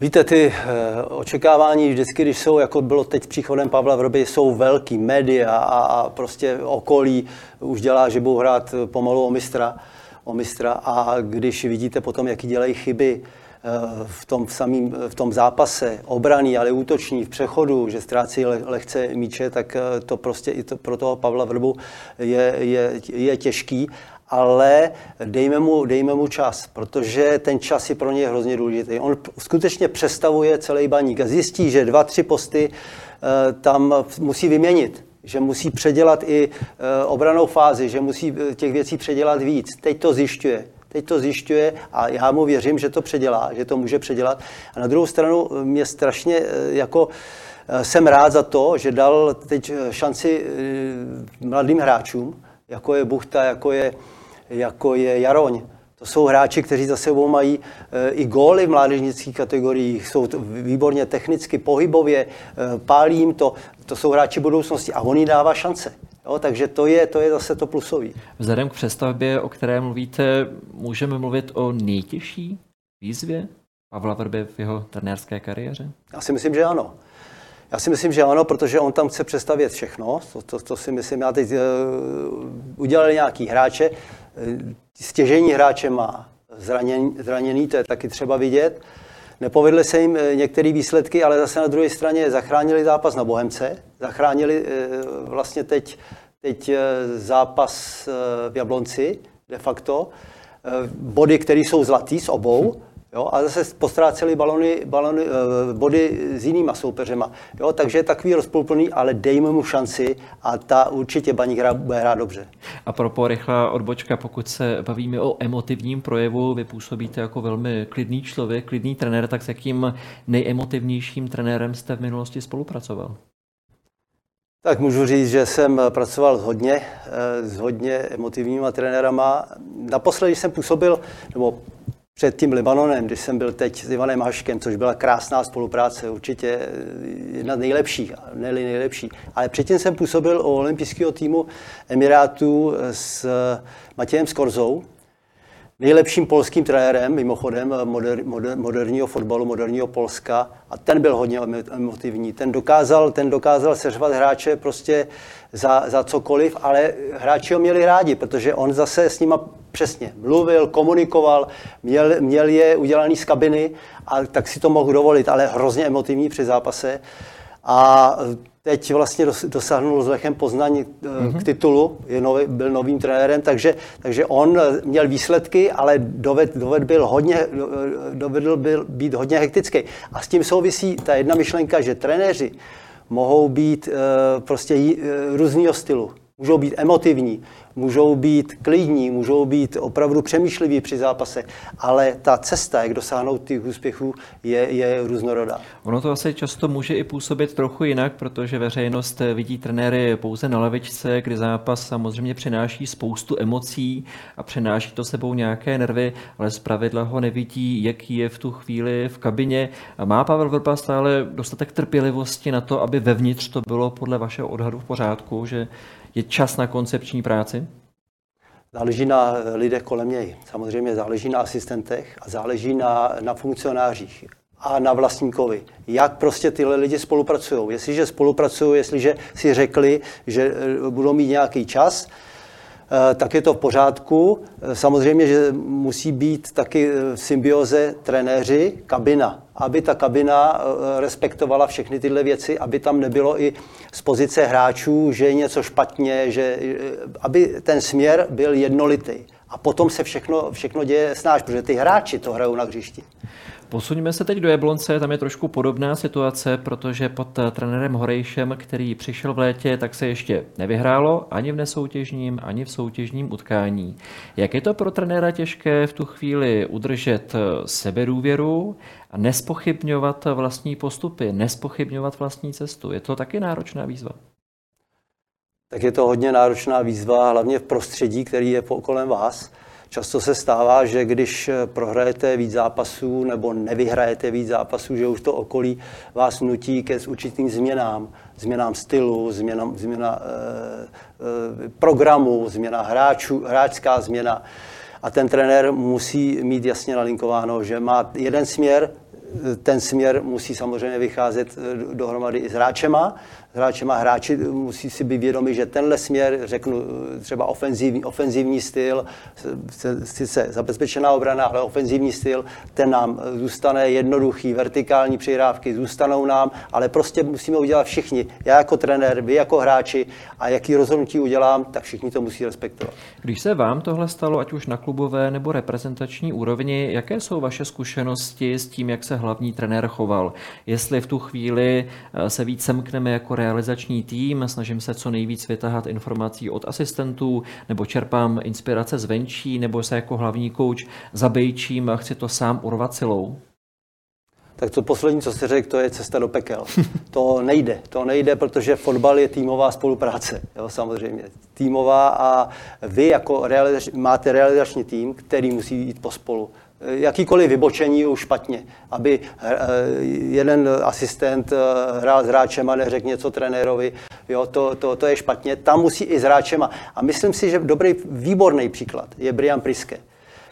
Speaker 3: Víte, ty eh, očekávání vždycky, když jsou, jako bylo teď příchodem Pavla Vrby, jsou velký, média a, a prostě okolí už dělá, že budou hrát pomalu o mistra, o mistra. A když vidíte potom, jaký dělají chyby eh, v tom, samým, v tom zápase, obraný, ale útoční, v přechodu, že ztrácí lehce míče, tak eh, to prostě i to pro toho Pavla Vrbu je, je, je těžký ale dejme mu, dejme mu čas, protože ten čas je pro něj hrozně důležitý. On skutečně přestavuje celý baník a zjistí, že dva, tři posty eh, tam musí vyměnit, že musí předělat i eh, obranou fázi, že musí eh, těch věcí předělat víc. Teď to zjišťuje. Teď to zjišťuje a já mu věřím, že to předělá, že to může předělat. A na druhou stranu mě strašně jako jsem rád za to, že dal teď šanci mladým hráčům, jako je Buchta, jako je jako je Jaroň. To jsou hráči, kteří za sebou mají e, i góly v mládežnických kategoriích, jsou výborně technicky, pohybově, e, pálí jim to. To jsou hráči budoucnosti a on jí dává šance. Jo, takže to je, to je zase to plusový.
Speaker 2: Vzhledem k přestavbě, o které mluvíte, můžeme mluvit o nejtěžší výzvě Pavla Vrby v jeho trenérské kariéře?
Speaker 3: Já si myslím, že ano. Já si myslím, že ano, protože on tam chce přestavět všechno. To, to, to si myslím, já teď uh, udělali nějaký hráče, stěžení hráče má zraněný, zraněný, to je taky třeba vidět. Nepovedly se jim eh, některé výsledky, ale zase na druhé straně zachránili zápas na Bohemce, zachránili eh, vlastně teď, teď eh, zápas v Jablonci de facto. Body, které jsou zlatý z obou, Jo, a zase postráceli balony, balony, eh, body s jinýma soupeřema. Jo, takže je takový rozpolplný, ale dejme mu šanci a ta určitě baník hra, bude hrát dobře.
Speaker 2: A pro rychlá odbočka, pokud se bavíme o emotivním projevu, vy působíte jako velmi klidný člověk, klidný trenér, tak s jakým nejemotivnějším trenérem jste v minulosti spolupracoval?
Speaker 3: Tak můžu říct, že jsem pracoval hodně s hodně emotivníma trenérama. Naposledy jsem působil, nebo před tím Libanonem, když jsem byl teď s Ivanem Haškem, což byla krásná spolupráce, určitě jedna z nejlepších, ne nejlepší. Ale předtím jsem působil u olympijského týmu Emirátů s Matějem Skorzou, nejlepším polským trenérem, mimochodem moder, moder, moderního fotbalu, moderního Polska. A ten byl hodně emotivní. Ten dokázal, ten dokázal seřvat hráče prostě za, za cokoliv, ale hráči ho měli rádi, protože on zase s nima přesně mluvil, komunikoval, měl, měl je udělaný z kabiny, a tak si to mohl dovolit, ale hrozně emotivní při zápase. A teď vlastně dosáhnul s Lechem Poznaň mm-hmm. k titulu, je nový, byl novým trenérem, takže, takže on měl výsledky, ale doved, doved byl hodně, dovedl byl být hodně hektický. A s tím souvisí ta jedna myšlenka, že trenéři mohou být uh, prostě uh, různého stylu. Můžou být emotivní, můžou být klidní, můžou být opravdu přemýšliví při zápase, ale ta cesta, jak dosáhnout těch úspěchů, je, je různorodá.
Speaker 2: Ono to asi často může i působit trochu jinak, protože veřejnost vidí trenéry pouze na levičce, kdy zápas samozřejmě přináší spoustu emocí a přináší to sebou nějaké nervy, ale zpravidla ho nevidí, jaký je v tu chvíli v kabině. Má Pavel Vrba stále dostatek trpělivosti na to, aby vevnitř to bylo podle vašeho odhadu v pořádku, že je čas na koncepční práci?
Speaker 3: Záleží na lidech kolem něj. Samozřejmě záleží na asistentech a záleží na, na funkcionářích a na vlastníkovi. Jak prostě tyhle lidi spolupracují. Jestliže spolupracují, jestliže si řekli, že eh, budou mít nějaký čas, eh, tak je to v pořádku. Eh, samozřejmě, že musí být taky v symbioze trenéři, kabina aby ta kabina eh, respektovala všechny tyhle věci, aby tam nebylo i z pozice hráčů, že je něco špatně, že, eh, aby ten směr byl jednolitý. A potom se všechno, všechno děje snáš, protože ty hráči to hrajou na hřišti.
Speaker 2: Posuňme se teď do Jablonce, tam je trošku podobná situace, protože pod eh, trenérem Horejšem, který přišel v létě, tak se ještě nevyhrálo ani v nesoutěžním, ani v soutěžním utkání. Jak je to pro trenéra těžké v tu chvíli udržet sebedůvěru a nespochybňovat vlastní postupy, nespochybňovat vlastní cestu. Je to taky náročná výzva?
Speaker 3: Tak je to hodně náročná výzva, hlavně v prostředí, který je kolem vás. Často se stává, že když prohrajete víc zápasů nebo nevyhrajete víc zápasů, že už to okolí vás nutí ke určitým změnám. Změnám stylu, změna, změna e, e, programu, změna hráčů, hráčská změna a ten trenér musí mít jasně nalinkováno, že má jeden směr, ten směr musí samozřejmě vycházet dohromady i s hráčema, hráčema. Hráči musí si být vědomi, že tenhle směr, řeknu třeba ofenzivní, ofenzivní styl, sice zabezpečená obrana, ale ofenzivní styl, ten nám zůstane jednoduchý, vertikální přihrávky zůstanou nám, ale prostě musíme udělat všichni. Já jako trenér, vy jako hráči a jaký rozhodnutí udělám, tak všichni to musí respektovat.
Speaker 2: Když se vám tohle stalo, ať už na klubové nebo reprezentační úrovni, jaké jsou vaše zkušenosti s tím, jak se hlavní trenér choval? Jestli v tu chvíli eh, se víc semkneme jako realizační tým, snažím se co nejvíc vytahat informací od asistentů, nebo čerpám inspirace zvenčí, nebo se jako hlavní kouč zabejčím a chci to sám urvat silou?
Speaker 3: Tak to poslední, co jsi řekl, to je cesta do pekel. To nejde. To nejde, protože fotbal je týmová spolupráce, jo, samozřejmě. Týmová a vy jako realizač, máte realizační tým, který musí jít pospolu jakýkoliv vybočení už špatně, aby eh, jeden asistent eh, hrál s hráčem a neřekl něco trenérovi, jo, to, to, to je špatně. Tam musí i s hráčem. A myslím si, že dobrý, výborný příklad je Brian Priske,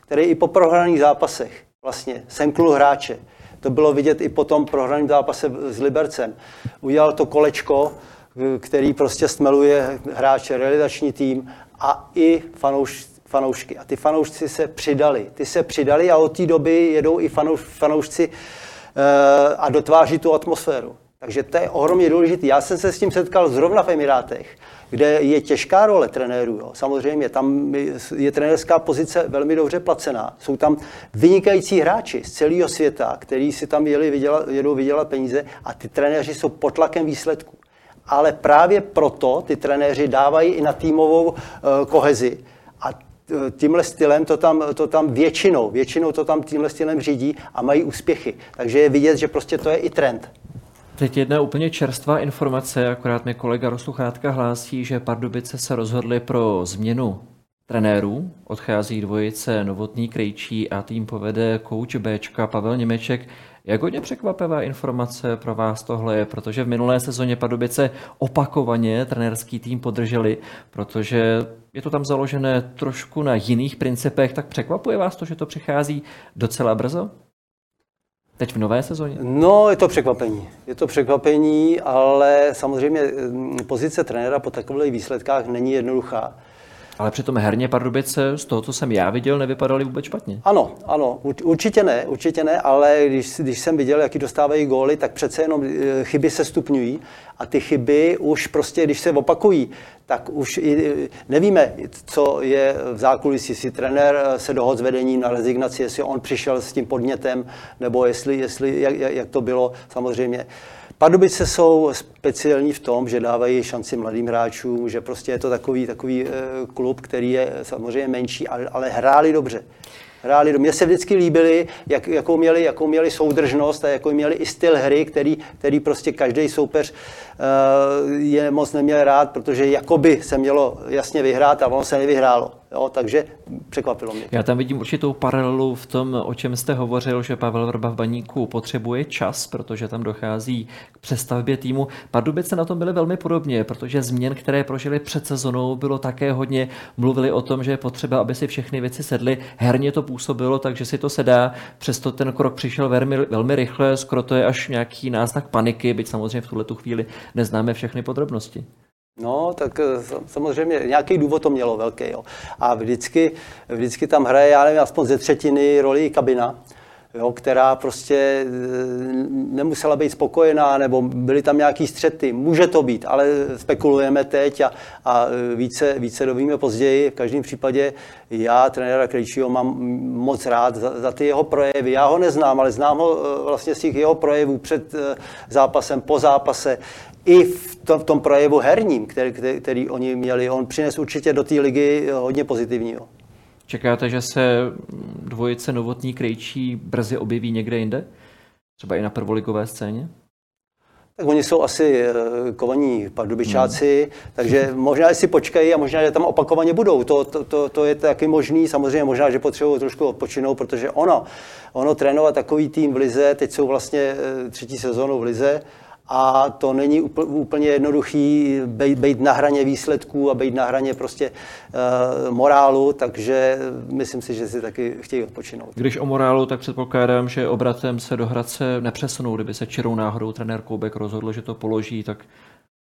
Speaker 3: který i po prohraných zápasech vlastně semknul hráče. To bylo vidět i po tom prohraném zápase s Libercem. Udělal to kolečko, který prostě stmeluje hráče, realizační tým a i fanoušci fanoušky. A ty fanoušci se přidali. Ty se přidali a od té doby jedou i fanouš, fanoušci uh, a dotváří tu atmosféru. Takže to je ohromně důležité. Já jsem se s tím setkal zrovna v Emirátech, kde je těžká role trenérů. Jo. Samozřejmě, tam je trenérská pozice velmi dobře placená. Jsou tam vynikající hráči z celého světa, kteří si tam jeli vydělat, jedou vydělat peníze a ty trenéři jsou pod tlakem výsledků. Ale právě proto ty trenéři dávají i na týmovou uh, kohezi. Tímhle stylem to tam, to tam většinou, většinou to tam tímhle stylem řídí a mají úspěchy. Takže je vidět, že prostě to je i trend.
Speaker 2: Teď jedna úplně čerstvá informace, akorát mi kolega Rosluchátka hlásí, že Pardubice se rozhodli pro změnu trenérů. Odchází dvojice Novotný Krejčí a tým povede kouč Bčka Pavel Němeček. Jak hodně překvapivá informace pro vás tohle je, protože v minulé sezóně Pardubice opakovaně trenérský tým podrželi, protože je to tam založené trošku na jiných principech, tak překvapuje vás to, že to přichází docela brzo? Teď v nové sezóně?
Speaker 3: No, je to překvapení. Je to překvapení, ale samozřejmě mm, pozice trenéra po takových výsledkách není jednoduchá.
Speaker 2: Ale přitom herně Pardubice, z toho, co jsem já viděl, nevypadaly vůbec špatně.
Speaker 3: Ano, ano, určitě ne, určitě ne, ale když, když jsem viděl, jaký dostávají góly, tak přece jenom eh, chyby se stupňují a ty chyby už prostě, když se opakují, tak už i, nevíme, co je v zákulisí, jestli trenér eh, se dohod s vedením na rezignaci, jestli on přišel s tím podnětem, nebo jestli, jestli jak, jak to bylo samozřejmě. Pardubice jsou speciální v tom, že dávají šanci mladým hráčům, že prostě je to takový, takový eh, klub, který je samozřejmě menší, ale, ale hráli dobře. Hráli Mně se vždycky líbili, jak, jakou, měli, jakou měli soudržnost a jakou měli i styl hry, který, který prostě každý soupeř uh, je moc neměl rád, protože jakoby se mělo jasně vyhrát a ono se nevyhrálo. Jo, takže překvapilo mě.
Speaker 2: Já tam vidím určitou paralelu v tom, o čem jste hovořil, že Pavel Vrba v Baníku potřebuje čas, protože tam dochází k přestavbě týmu. Pardubice na tom byly velmi podobně, protože změn, které prožili před sezonou, bylo také hodně. Mluvili o tom, že je potřeba, aby si všechny věci sedly. Herně to působilo, takže si to sedá. Přesto ten krok přišel velmi, velmi rychle, skoro to je až nějaký náznak paniky, byť samozřejmě v tuhle tu chvíli neznáme všechny podrobnosti.
Speaker 3: No, tak eh, samozřejmě nějaký důvod to mělo velký. Jo. A vždycky, vždycky tam hraje, já nevím, aspoň ze třetiny roli kabina, jo, která prostě eh, nemusela být spokojená, nebo byly tam nějaký střety. Může to být, ale spekulujeme teď a, a více, více dovíme později. V každém případě já, trenéra Krejčího, mám moc rád za, za ty jeho projevy. Já ho neznám, ale znám ho eh, vlastně z těch jeho projevů před zápasem, po zápase i v tom, v tom projevu herním, který, který, který oni měli. On přines určitě do té ligy hodně pozitivního.
Speaker 2: Čekáte, že se dvojice novotní krejčí brzy objeví někde jinde? Třeba i na prvoligové scéně?
Speaker 3: Tak oni jsou asi eh, kovaní pardubičáci, hmm. takže možná si počkají a možná, že tam opakovaně budou. To, to, to, to je taky možný, samozřejmě možná, že potřebují trošku odpočinout, protože ono, ono trénovat takový tým v Lize, teď jsou vlastně eh, třetí sezónu v Lize, a to není úplně jednoduchý být, na hraně výsledků a být na hraně prostě uh, morálu, takže myslím si, že si taky chtějí odpočinout.
Speaker 2: Když o morálu, tak předpokládám, že obratem se do Hradce nepřesunou, kdyby se čirou náhodou trenér Koubek rozhodl, že to položí, tak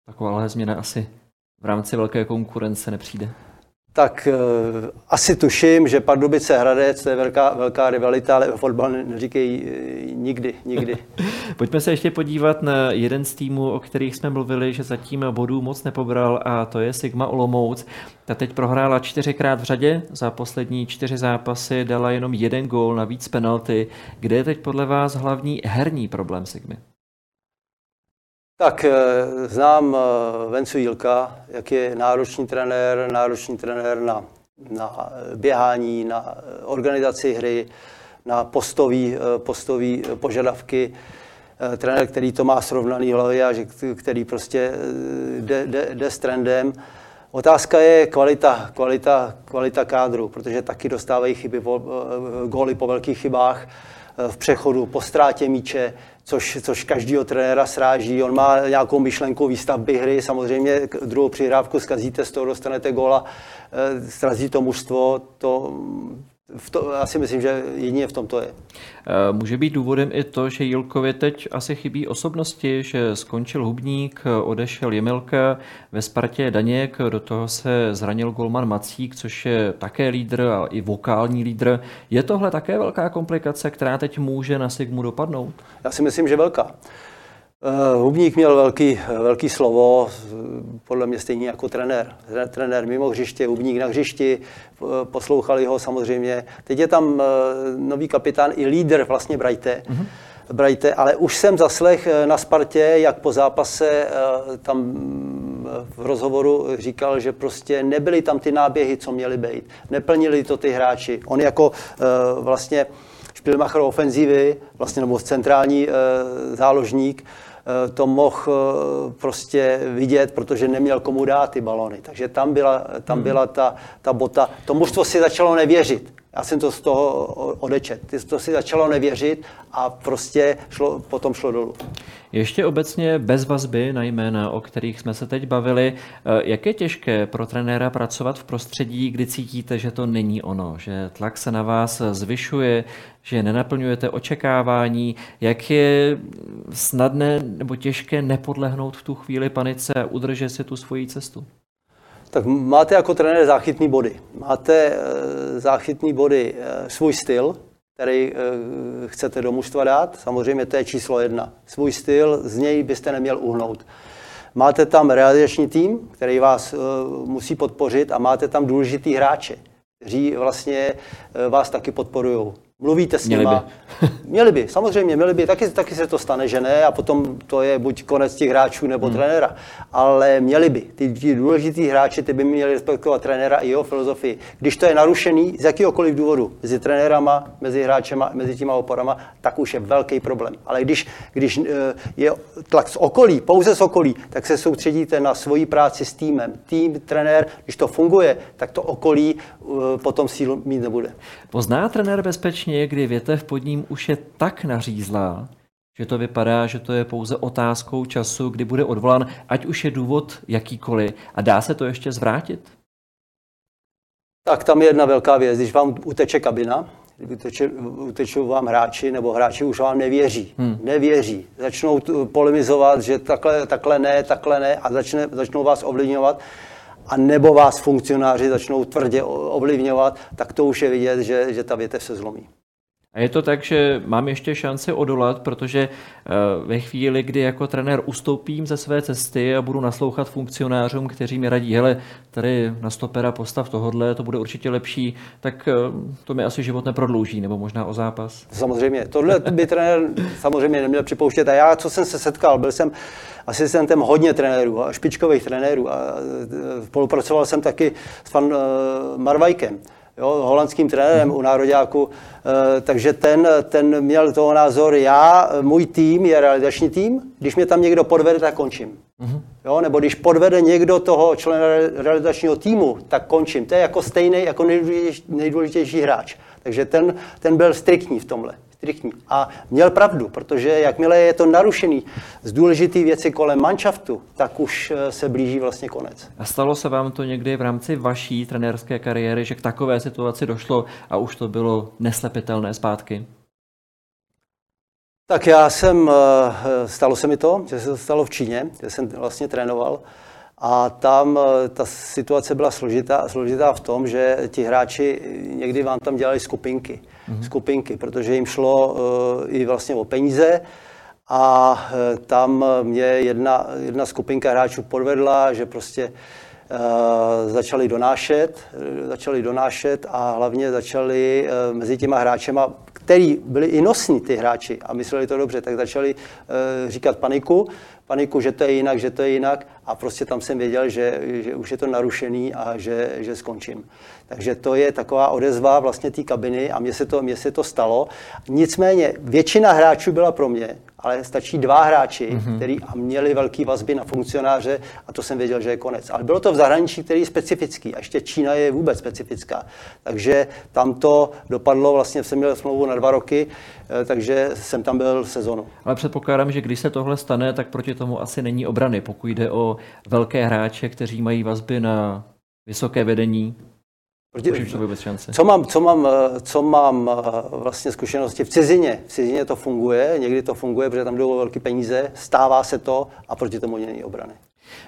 Speaker 2: taková změna asi v rámci velké konkurence nepřijde
Speaker 3: tak uh, asi tuším, že Pardubice Hradec, to je velká, velká rivalita, ale fotbal neříkej uh, nikdy, nikdy.
Speaker 2: Pojďme se ještě podívat na jeden z týmů, o kterých jsme mluvili, že zatím bodů moc nepobral a to je Sigma Olomouc. Ta teď prohrála čtyřikrát v řadě, za poslední čtyři zápasy dala jenom jeden gól, navíc penalty. Kde je teď podle vás hlavní herní problém Sigmy?
Speaker 3: Tak eh, znám eh, Vencu Jílka, jak je náročný trenér, náročný trenér na, na běhání, na organizaci hry, na postový, eh, postový požadavky. Trenér, který to má srovnaný hlavě a který prostě jde, jde, jde s trendem. Otázka je kvalita, kvalita, kvalita kádru, protože taky dostávají chyby, góly po velkých chybách v přechodu, po ztrátě míče, což, což každýho trenéra sráží. On má nějakou myšlenku výstavby hry, samozřejmě druhou přihrávku zkazíte, z toho dostanete góla, eh, srazí to mužstvo, to, v to, já si myslím, že jedině v tom to je.
Speaker 2: Eh, může být důvodem i to, že Jilkovi teď asi chybí osobnosti, že skončil Hubník, odešel Jemelka, ve Spartě Daněk, do toho se zranil golman Macík, což je také lídr a i vokální lídr. Je tohle také velká komplikace, která teď může na Sigmu dopadnout?
Speaker 3: Já si myslím, že velká. Uh, Hubník měl velký, velký slovo, podle mě stejně jako trenér. Trenér mimo hřiště, Hubník na hřišti, poslouchali ho samozřejmě. Teď je tam nový kapitán i lídr vlastně Brajte. Mm-hmm. Brajte, ale už jsem zaslech na Spartě, jak po zápase tam v rozhovoru říkal, že prostě nebyly tam ty náběhy, co měly být. Neplnili to ty hráči. On jako vlastně Špilmacher ofenzívy, vlastně nebo centrální záložník, to mohl prostě vidět, protože neměl komu dát ty balony. Takže tam byla, tam hmm. byla ta, ta bota. To mužstvo si začalo nevěřit. Já jsem to z toho odečet. To si začalo nevěřit a prostě šlo, potom šlo dolů.
Speaker 2: Ještě obecně bez vazby na jména, o kterých jsme se teď bavili, eh, jak je těžké pro trenéra pracovat v prostředí, kdy cítíte, že to není ono, že tlak se na vás zvyšuje, že nenaplňujete očekávání, jak je snadné nebo těžké nepodlehnout v tu chvíli panice a udržet si tu svoji cestu?
Speaker 3: Tak máte jako trenér záchytný body. Máte eh, záchytný body eh, svůj styl, který eh, chcete do mužstva dát. Samozřejmě to je číslo jedna. Svůj styl, z něj byste neměl uhnout. Máte tam realizační tým, který vás musí podpořit a máte tam důležitý hráče, kteří vlastně vás taky podporují. Mluvíte s měli nima. By. měli by, samozřejmě, měli by. Taky, taky se to stane, že ne, a potom to je buď konec těch hráčů nebo hmm. trenéra. Ale měli by. Ty, ty důležitý hráči, ty by měli respektovat trenéra i jeho filozofii. Když to je narušený z jakýhokoliv důvodu, mezi trenérama, mezi hráčema, mezi těma oporama, tak už je velký problém. Ale když, když eh, je tlak z okolí, pouze z okolí, tak se soustředíte na svoji práci s týmem. Tým, trenér, když to funguje, tak to okolí eh, potom sílu mít nebude.
Speaker 2: Pozná trenér bezpečně skutečně, kdy větev pod ním už je tak nařízlá, že to vypadá, že to je pouze otázkou času, kdy bude odvolán, ať už je důvod jakýkoliv. A dá se to ještě zvrátit?
Speaker 3: Tak tam je jedna velká věc. Když vám uteče kabina, uteče, utečou vám hráči, nebo hráči už vám nevěří. Hmm. Nevěří. Začnou polemizovat, že takhle, takhle ne, takhle ne a začne, začnou vás ovlivňovat a nebo vás funkcionáři začnou tvrdě ovlivňovat, tak to už je vidět, že, že ta větev se zlomí.
Speaker 2: A je to tak, že mám ještě šanci odolat, protože eh, ve chvíli, kdy jako trenér ustoupím ze své cesty a budu naslouchat funkcionářům, kteří mi radí, hele, tady na stopera postav tohodle, to bude určitě lepší, tak eh, to mi asi život neprodlouží, nebo možná o zápas.
Speaker 3: Samozřejmě, tohle by trenér samozřejmě neměl připouštět. A já, co jsem se setkal, byl jsem asistentem hodně trenérů a špičkových trenérů a eh, spolupracoval jsem taky s pan Marvajkem jo, holandským trenérem u nároďáku, e, takže ten, ten měl toho názor, já, můj tým je realizační tým, když mě tam někdo podvede, tak končím. Mm-hmm. Jo, nebo když podvede někdo toho člena realizačního týmu, tak končím. To je jako stejný, jako nejdůležitější, nejdůležitější hráč. Takže ten, ten byl striktní v tomhle striktní. A měl pravdu, protože jakmile je to narušený z důležité věci kolem manšaftu, tak už eh, se blíží vlastně konec.
Speaker 2: A stalo se vám to někdy v rámci vaší trenérské kariéry, že k takové situaci došlo a už to bylo neslepitelné zpátky?
Speaker 3: Tak já jsem, eh, stalo se mi to, že se to stalo v Číně, kde jsem vlastně trénoval. A tam eh, ta situace byla složitá, složitá v tom, že ti hráči někdy vám tam dělali skupinky. Mm-hmm. Skupinky, protože jim šlo uh, i vlastně o peníze. A uh, tam mě jedna, jedna skupinka hráčů podvedla, že prostě uh, začali donášet, začali donášet a hlavně začali uh, mezi těma hráčema, který byli i nosní ty hráči a mysleli to dobře, tak začali uh, říkat paniku, paniku, že to je jinak, že to je jinak a prostě tam jsem věděl, že, že už je to narušený a že, že skončím. Takže to je taková odezva vlastně té kabiny a mně se, to, mně se to stalo. Nicméně většina hráčů byla pro mě, ale stačí dva hráči, mm-hmm. který a měli velké vazby na funkcionáře a to jsem věděl, že je konec. Ale bylo to v zahraničí, který je specifický a ještě Čína je vůbec specifická. Takže tam to dopadlo, vlastně jsem měl smlouvu na dva roky, takže jsem tam byl sezonu.
Speaker 2: Ale předpokládám, že když se tohle stane, tak proti tomu asi není obrany, pokud jde o velké hráče, kteří mají vazby na vysoké vedení. Proti, vůbec šance.
Speaker 3: Co mám, co mám, co mám eh, vlastně zkušenosti v cizině? V cizině to funguje, někdy to funguje, protože tam jdou velké peníze, stává se to a proti tomu není obrany.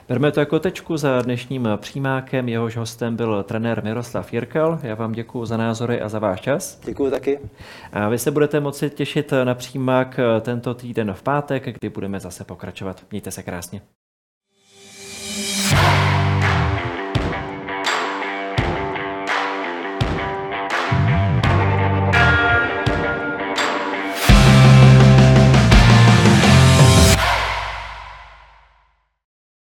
Speaker 2: Berme to jako tečku za dnešním přímákem. Jehož hostem byl trenér Miroslav Jirkal. Já vám děkuji za názory a za váš čas.
Speaker 3: Děkuji taky.
Speaker 2: A vy se budete moci těšit na přímák tento týden v pátek, kdy budeme zase pokračovat. Mějte se krásně.